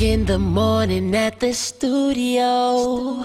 in the morning at the studio.